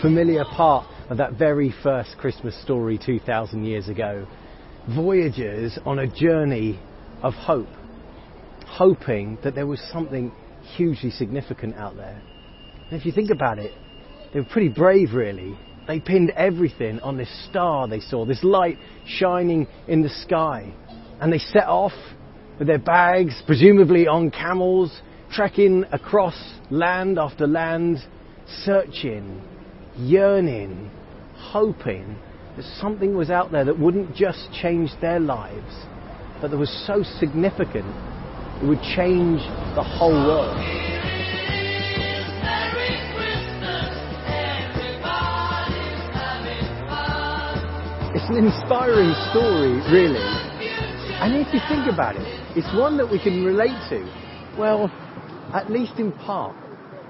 familiar part of that very first Christmas story 2,000 years ago. Voyagers on a journey of hope, hoping that there was something hugely significant out there. And if you think about it, they were pretty brave, really. They pinned everything on this star they saw, this light shining in the sky. And they set off with their bags, presumably on camels, trekking across land after land, searching, yearning, hoping that something was out there that wouldn't just change their lives, but that was so significant it would change the whole world. It's an inspiring story, really. And if you think about it, it's one that we can relate to. Well, at least in part.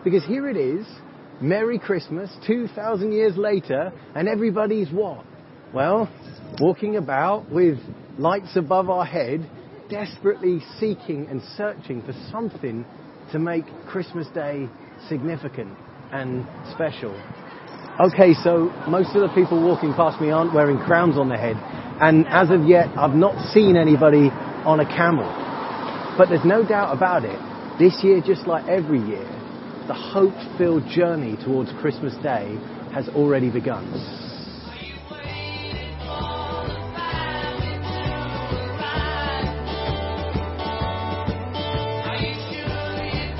Because here it is, Merry Christmas, 2,000 years later, and everybody's what? Well, walking about with lights above our head, desperately seeking and searching for something to make Christmas Day significant and special. Okay, so most of the people walking past me aren't wearing crowns on their head, and as of yet, I've not seen anybody on a camel. But there's no doubt about it, this year, just like every year, the hope filled journey towards Christmas Day has already begun.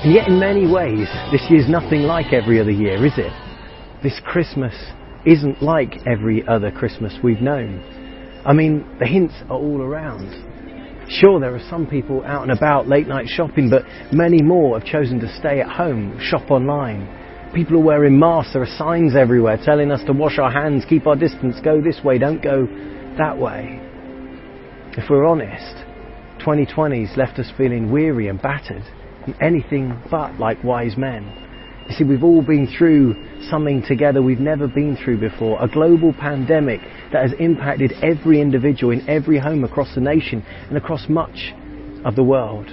Yet, in many ways, this year's nothing like every other year, is it? This Christmas isn't like every other Christmas we've known. I mean, the hints are all around. Sure, there are some people out and about late night shopping, but many more have chosen to stay at home, shop online. People are wearing masks, there are signs everywhere telling us to wash our hands, keep our distance, go this way, don't go that way. If we're honest, 2020's left us feeling weary and battered and anything but like wise men. You see, we've all been through something together we've never been through before. A global pandemic that has impacted every individual in every home across the nation and across much of the world.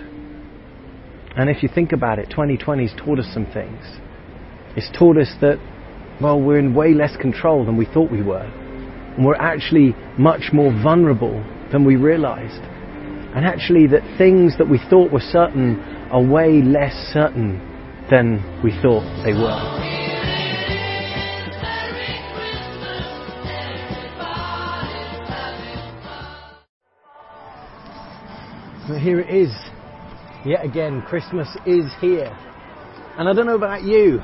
And if you think about it, 2020's taught us some things. It's taught us that, well, we're in way less control than we thought we were. And we're actually much more vulnerable than we realized. And actually that things that we thought were certain are way less certain than we thought they were. But here it is. Yet again, Christmas is here. And I don't know about you,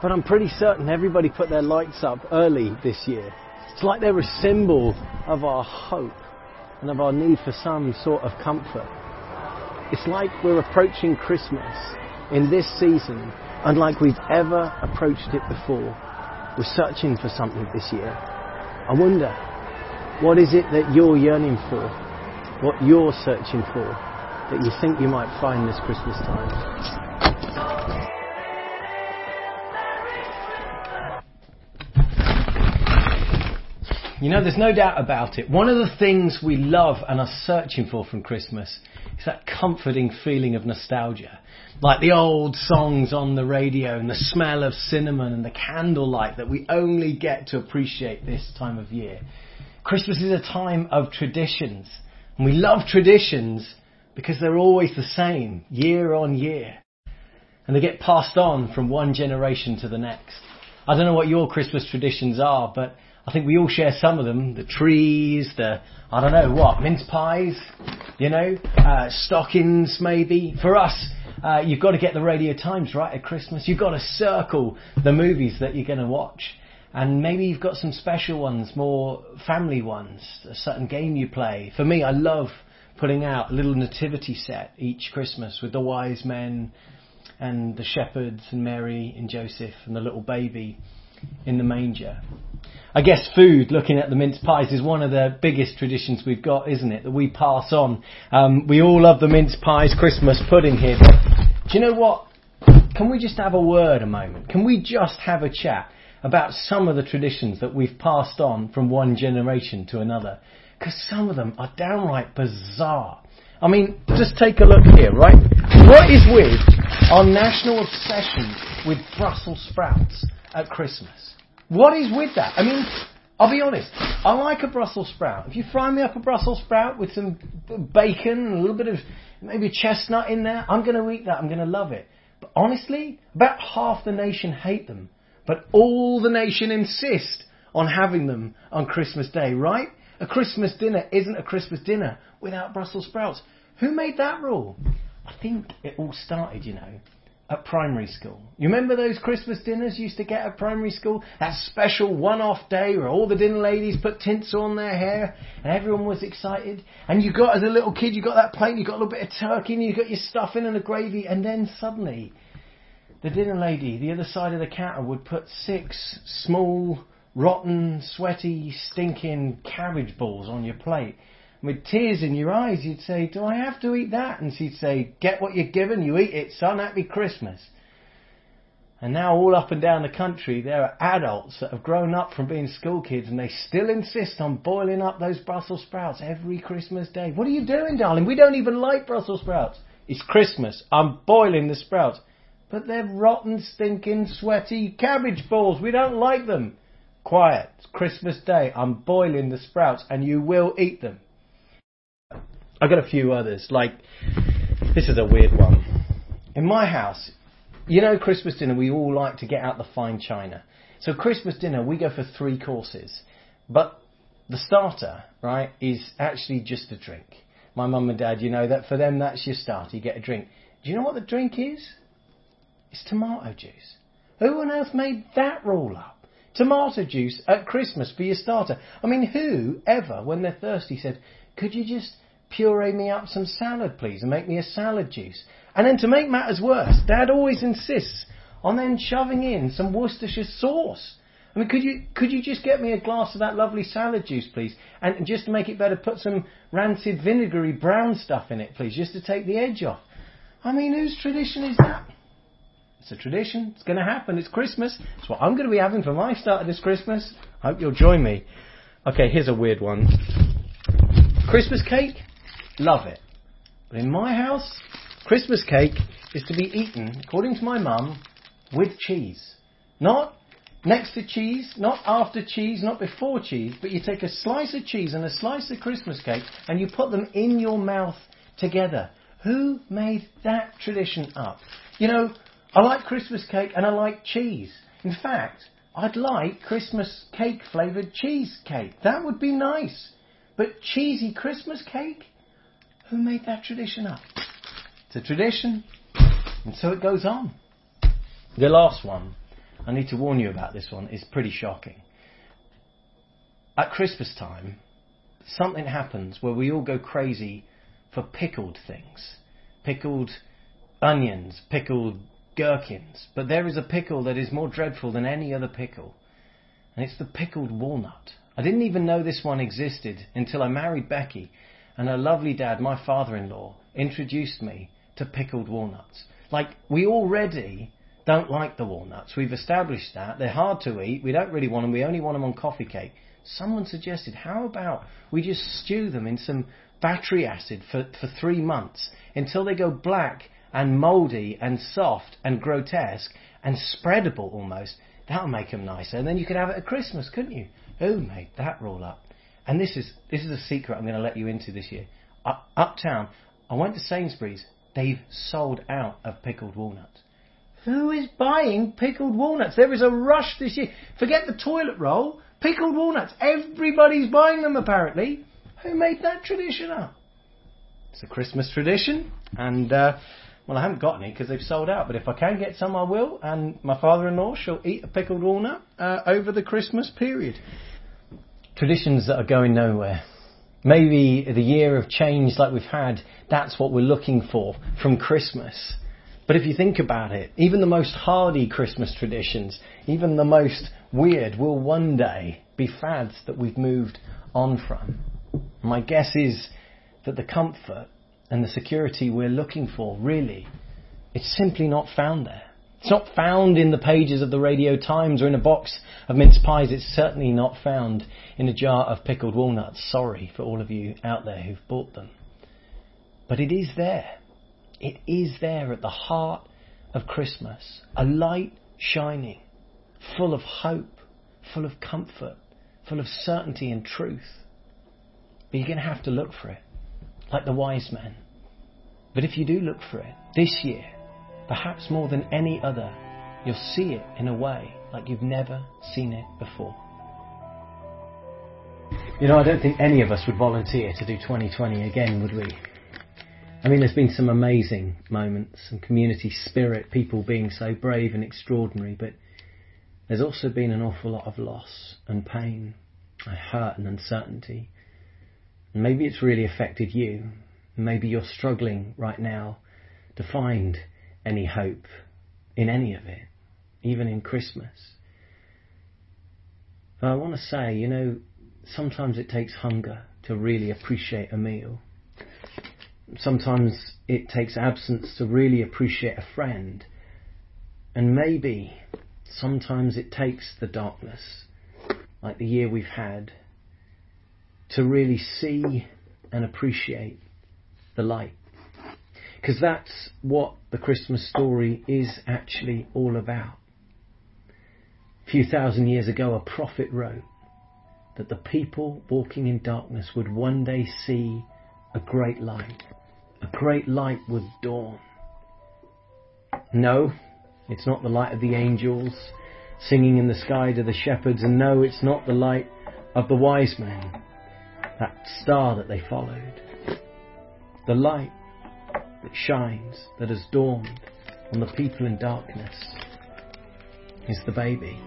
but I'm pretty certain everybody put their lights up early this year. It's like they're a symbol of our hope and of our need for some sort of comfort. It's like we're approaching Christmas in this season unlike we've ever approached it before. We're searching for something this year. I wonder, what is it that you're yearning for? What you're searching for that you think you might find this Christmas time? You know, there's no doubt about it. One of the things we love and are searching for from Christmas is that comforting feeling of nostalgia. Like the old songs on the radio and the smell of cinnamon and the candlelight that we only get to appreciate this time of year. Christmas is a time of traditions. And we love traditions because they're always the same, year on year. And they get passed on from one generation to the next. I don't know what your Christmas traditions are, but I think we all share some of them. The trees, the, I don't know what, mince pies, you know, uh, stockings maybe. For us, uh, you've got to get the Radio Times right at Christmas. You've got to circle the movies that you're going to watch. And maybe you've got some special ones, more family ones, a certain game you play. For me, I love putting out a little nativity set each Christmas with the wise men and the shepherds and Mary and Joseph and the little baby in the manger. I guess food, looking at the mince pies, is one of the biggest traditions we've got, isn't it? That we pass on. Um, we all love the mince pies, Christmas pudding here. But do you know what? Can we just have a word a moment? Can we just have a chat about some of the traditions that we've passed on from one generation to another? Because some of them are downright bizarre. I mean, just take a look here, right? What is with our national obsession with Brussels sprouts at Christmas? What is with that? I mean, I'll be honest. I like a Brussels sprout. If you fry me up a Brussels sprout with some bacon a little bit of maybe chestnut in there, I'm going to eat that. I'm going to love it. But honestly, about half the nation hate them. But all the nation insist on having them on Christmas Day, right? A Christmas dinner isn't a Christmas dinner without Brussels sprouts. Who made that rule? I think it all started, you know, at primary school. You remember those Christmas dinners you used to get at primary school? That special one-off day where all the dinner ladies put tinsel on their hair and everyone was excited. And you got, as a little kid, you got that plate, you got a little bit of turkey and you got your stuffing and the gravy and then suddenly the dinner lady, the other side of the counter, would put six small, rotten, sweaty, stinking cabbage balls on your plate with tears in your eyes, you'd say, Do I have to eat that? And she'd say, Get what you're given, you eat it, son, happy Christmas. And now, all up and down the country, there are adults that have grown up from being school kids and they still insist on boiling up those Brussels sprouts every Christmas day. What are you doing, darling? We don't even like Brussels sprouts. It's Christmas. I'm boiling the sprouts. But they're rotten, stinking, sweaty cabbage balls. We don't like them. Quiet. It's Christmas Day. I'm boiling the sprouts and you will eat them. I've got a few others. Like, this is a weird one. In my house, you know, Christmas dinner, we all like to get out the fine china. So, Christmas dinner, we go for three courses. But the starter, right, is actually just a drink. My mum and dad, you know that for them, that's your starter. You get a drink. Do you know what the drink is? It's tomato juice. Who on earth made that rule up? Tomato juice at Christmas for your starter. I mean, who ever, when they're thirsty, said, could you just puree me up some salad, please, and make me a salad juice. And then to make matters worse, Dad always insists on then shoving in some Worcestershire sauce. I mean, could you could you just get me a glass of that lovely salad juice, please? And just to make it better, put some rancid vinegary brown stuff in it, please, just to take the edge off. I mean, whose tradition is that? It's a tradition. It's going to happen. It's Christmas. It's what I'm going to be having for my start of this Christmas. I hope you'll join me. Okay, here's a weird one. Christmas cake? Love it. But in my house, Christmas cake is to be eaten, according to my mum, with cheese. Not next to cheese, not after cheese, not before cheese, but you take a slice of cheese and a slice of Christmas cake and you put them in your mouth together. Who made that tradition up? You know, I like Christmas cake and I like cheese. In fact, I'd like Christmas cake flavoured cheesecake. That would be nice. But cheesy Christmas cake? Who made that tradition up? It's a tradition, and so it goes on. The last one, I need to warn you about this one, is pretty shocking. At Christmas time, something happens where we all go crazy for pickled things. Pickled onions, pickled gherkins. But there is a pickle that is more dreadful than any other pickle, and it's the pickled walnut. I didn't even know this one existed until I married Becky and her lovely dad, my father-in-law, introduced me to pickled walnuts. Like, we already don't like the walnuts. We've established that. They're hard to eat. We don't really want them. We only want them on coffee cake. Someone suggested, how about we just stew them in some battery acid for, for three months until they go black and mouldy and soft and grotesque and spreadable almost. That'll make them nicer. And then you could have it at Christmas, couldn't you? Who made that roll up? And this is this is a secret I'm going to let you into this year. uptown, I went to Sainsbury's. They've sold out of pickled walnuts. Who is buying pickled walnuts? There is a rush this year. Forget the toilet roll. Pickled walnuts. Everybody's buying them apparently. Who made that tradition up? It's a Christmas tradition, and uh, well, I haven't got any because they've sold out. But if I can get some, I will. And my father-in-law shall eat a pickled walnut uh, over the Christmas period traditions that are going nowhere. Maybe the year of change like we've had, that's what we're looking for from Christmas. But if you think about it, even the most hardy Christmas traditions, even the most weird, will one day be fads that we've moved on from. My guess is that the comfort and the security we're looking for, really, it's simply not found there. It's not found in the pages of the Radio Times or in a box of mince pies. It's certainly not found in a jar of pickled walnuts. Sorry for all of you out there who've bought them. But it is there. It is there at the heart of Christmas. A light shining, full of hope, full of comfort, full of certainty and truth. But you're going to have to look for it, like the wise men. But if you do look for it this year, perhaps more than any other, you'll see it in a way like you've never seen it before. You know, I don't think any of us would volunteer to do 2020 again, would we? I mean, there's been some amazing moments some community spirit, people being so brave and extraordinary, but there's also been an awful lot of loss and pain, and hurt and uncertainty. And maybe it's really affected you. Maybe you're struggling right now to find any hope in any of it, even in Christmas. But I want to say, you know, sometimes it takes hunger to really appreciate a meal. Sometimes it takes absence to really appreciate a friend. And maybe sometimes it takes the darkness, like the year we've had, to really see and appreciate the light. Because that's what the Christmas story is actually all about. A few thousand years ago, a prophet wrote that the people walking in darkness would one day see a great light. A great light would dawn. No, it's not the light of the angels singing in the sky to the shepherds, and no, it's not the light of the wise men, that star that they followed. The light that shines, that has dawned on the people in darkness, is the baby,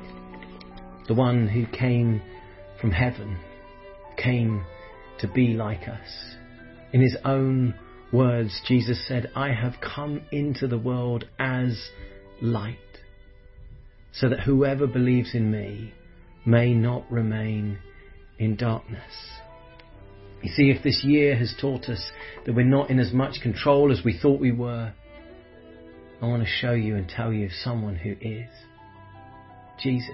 the one who came from heaven, came to be like us. In his own words, Jesus said, I have come into the world as light, so that whoever believes in me may not remain in darkness. You see, if this year has taught us that we're not in as much control as we thought we were, I want to show you and tell you of someone who is Jesus.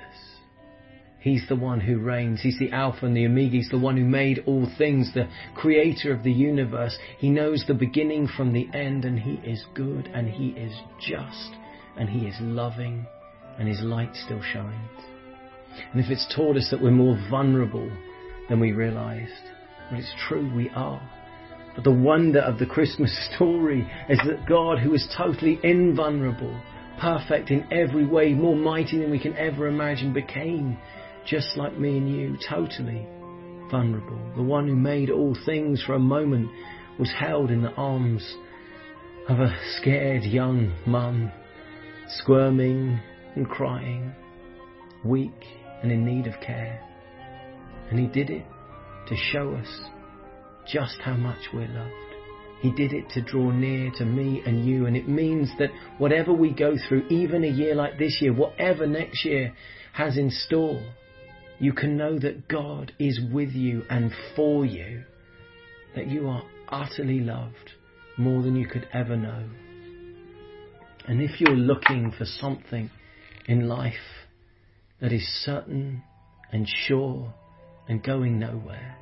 He's the one who reigns. He's the Alpha and the Omega. He's the one who made all things, the creator of the universe. He knows the beginning from the end, and He is good, and He is just, and He is loving, and His light still shines. And if it's taught us that we're more vulnerable than we realized, it's true, we are. But the wonder of the Christmas story is that God, who is totally invulnerable, perfect in every way, more mighty than we can ever imagine, became just like me and you, totally vulnerable. The one who made all things for a moment was held in the arms of a scared young mum, squirming and crying, weak and in need of care. And he did it to show us just how much we're loved. He did it to draw near to me and you, and it means that whatever we go through, even a year like this year, whatever next year has in store, you can know that God is with you and for you, that you are utterly loved more than you could ever know. And if you're looking for something in life that is certain and sure and going nowhere,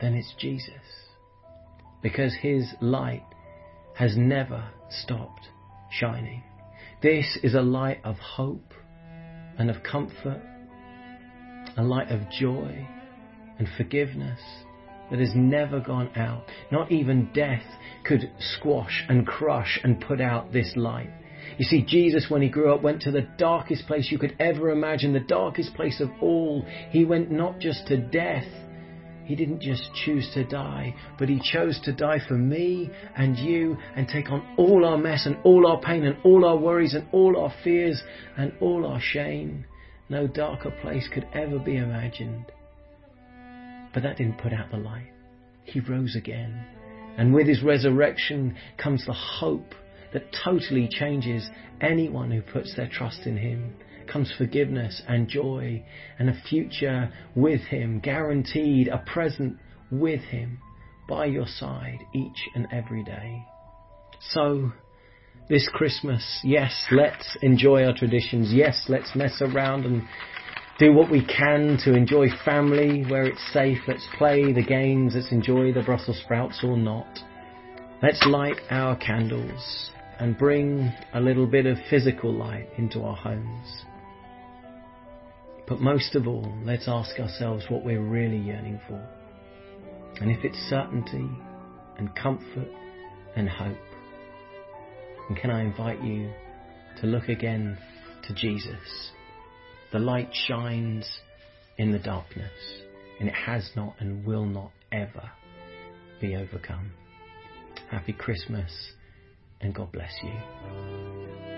then it's Jesus. Because his light has never stopped shining. This is a light of hope and of comfort a light of joy and forgiveness that has never gone out. Not even death could squash and crush and put out this light. You see, Jesus, when he grew up, went to the darkest place you could ever imagine, the darkest place of all. He went not just to death, he didn't just choose to die, but he chose to die for me and you and take on all our mess and all our pain and all our worries and all our fears and all our shame. No darker place could ever be imagined. But that didn't put out the light. He rose again. And with his resurrection comes the hope that totally changes anyone who puts their trust in him. Comes forgiveness and joy and a future with him, guaranteed a present with him by your side each and every day. So, this Christmas, yes, let's enjoy our traditions. Yes, let's mess around and do what we can to enjoy family where it's safe. Let's play the games. Let's enjoy the Brussels sprouts or not. Let's light our candles and bring a little bit of physical light into our homes. But most of all, let's ask ourselves what we're really yearning for. And if it's certainty and comfort and hope, and can I invite you to look again to Jesus? The light shines in the darkness, and it has not and will not ever be overcome. Happy Christmas, and God bless you.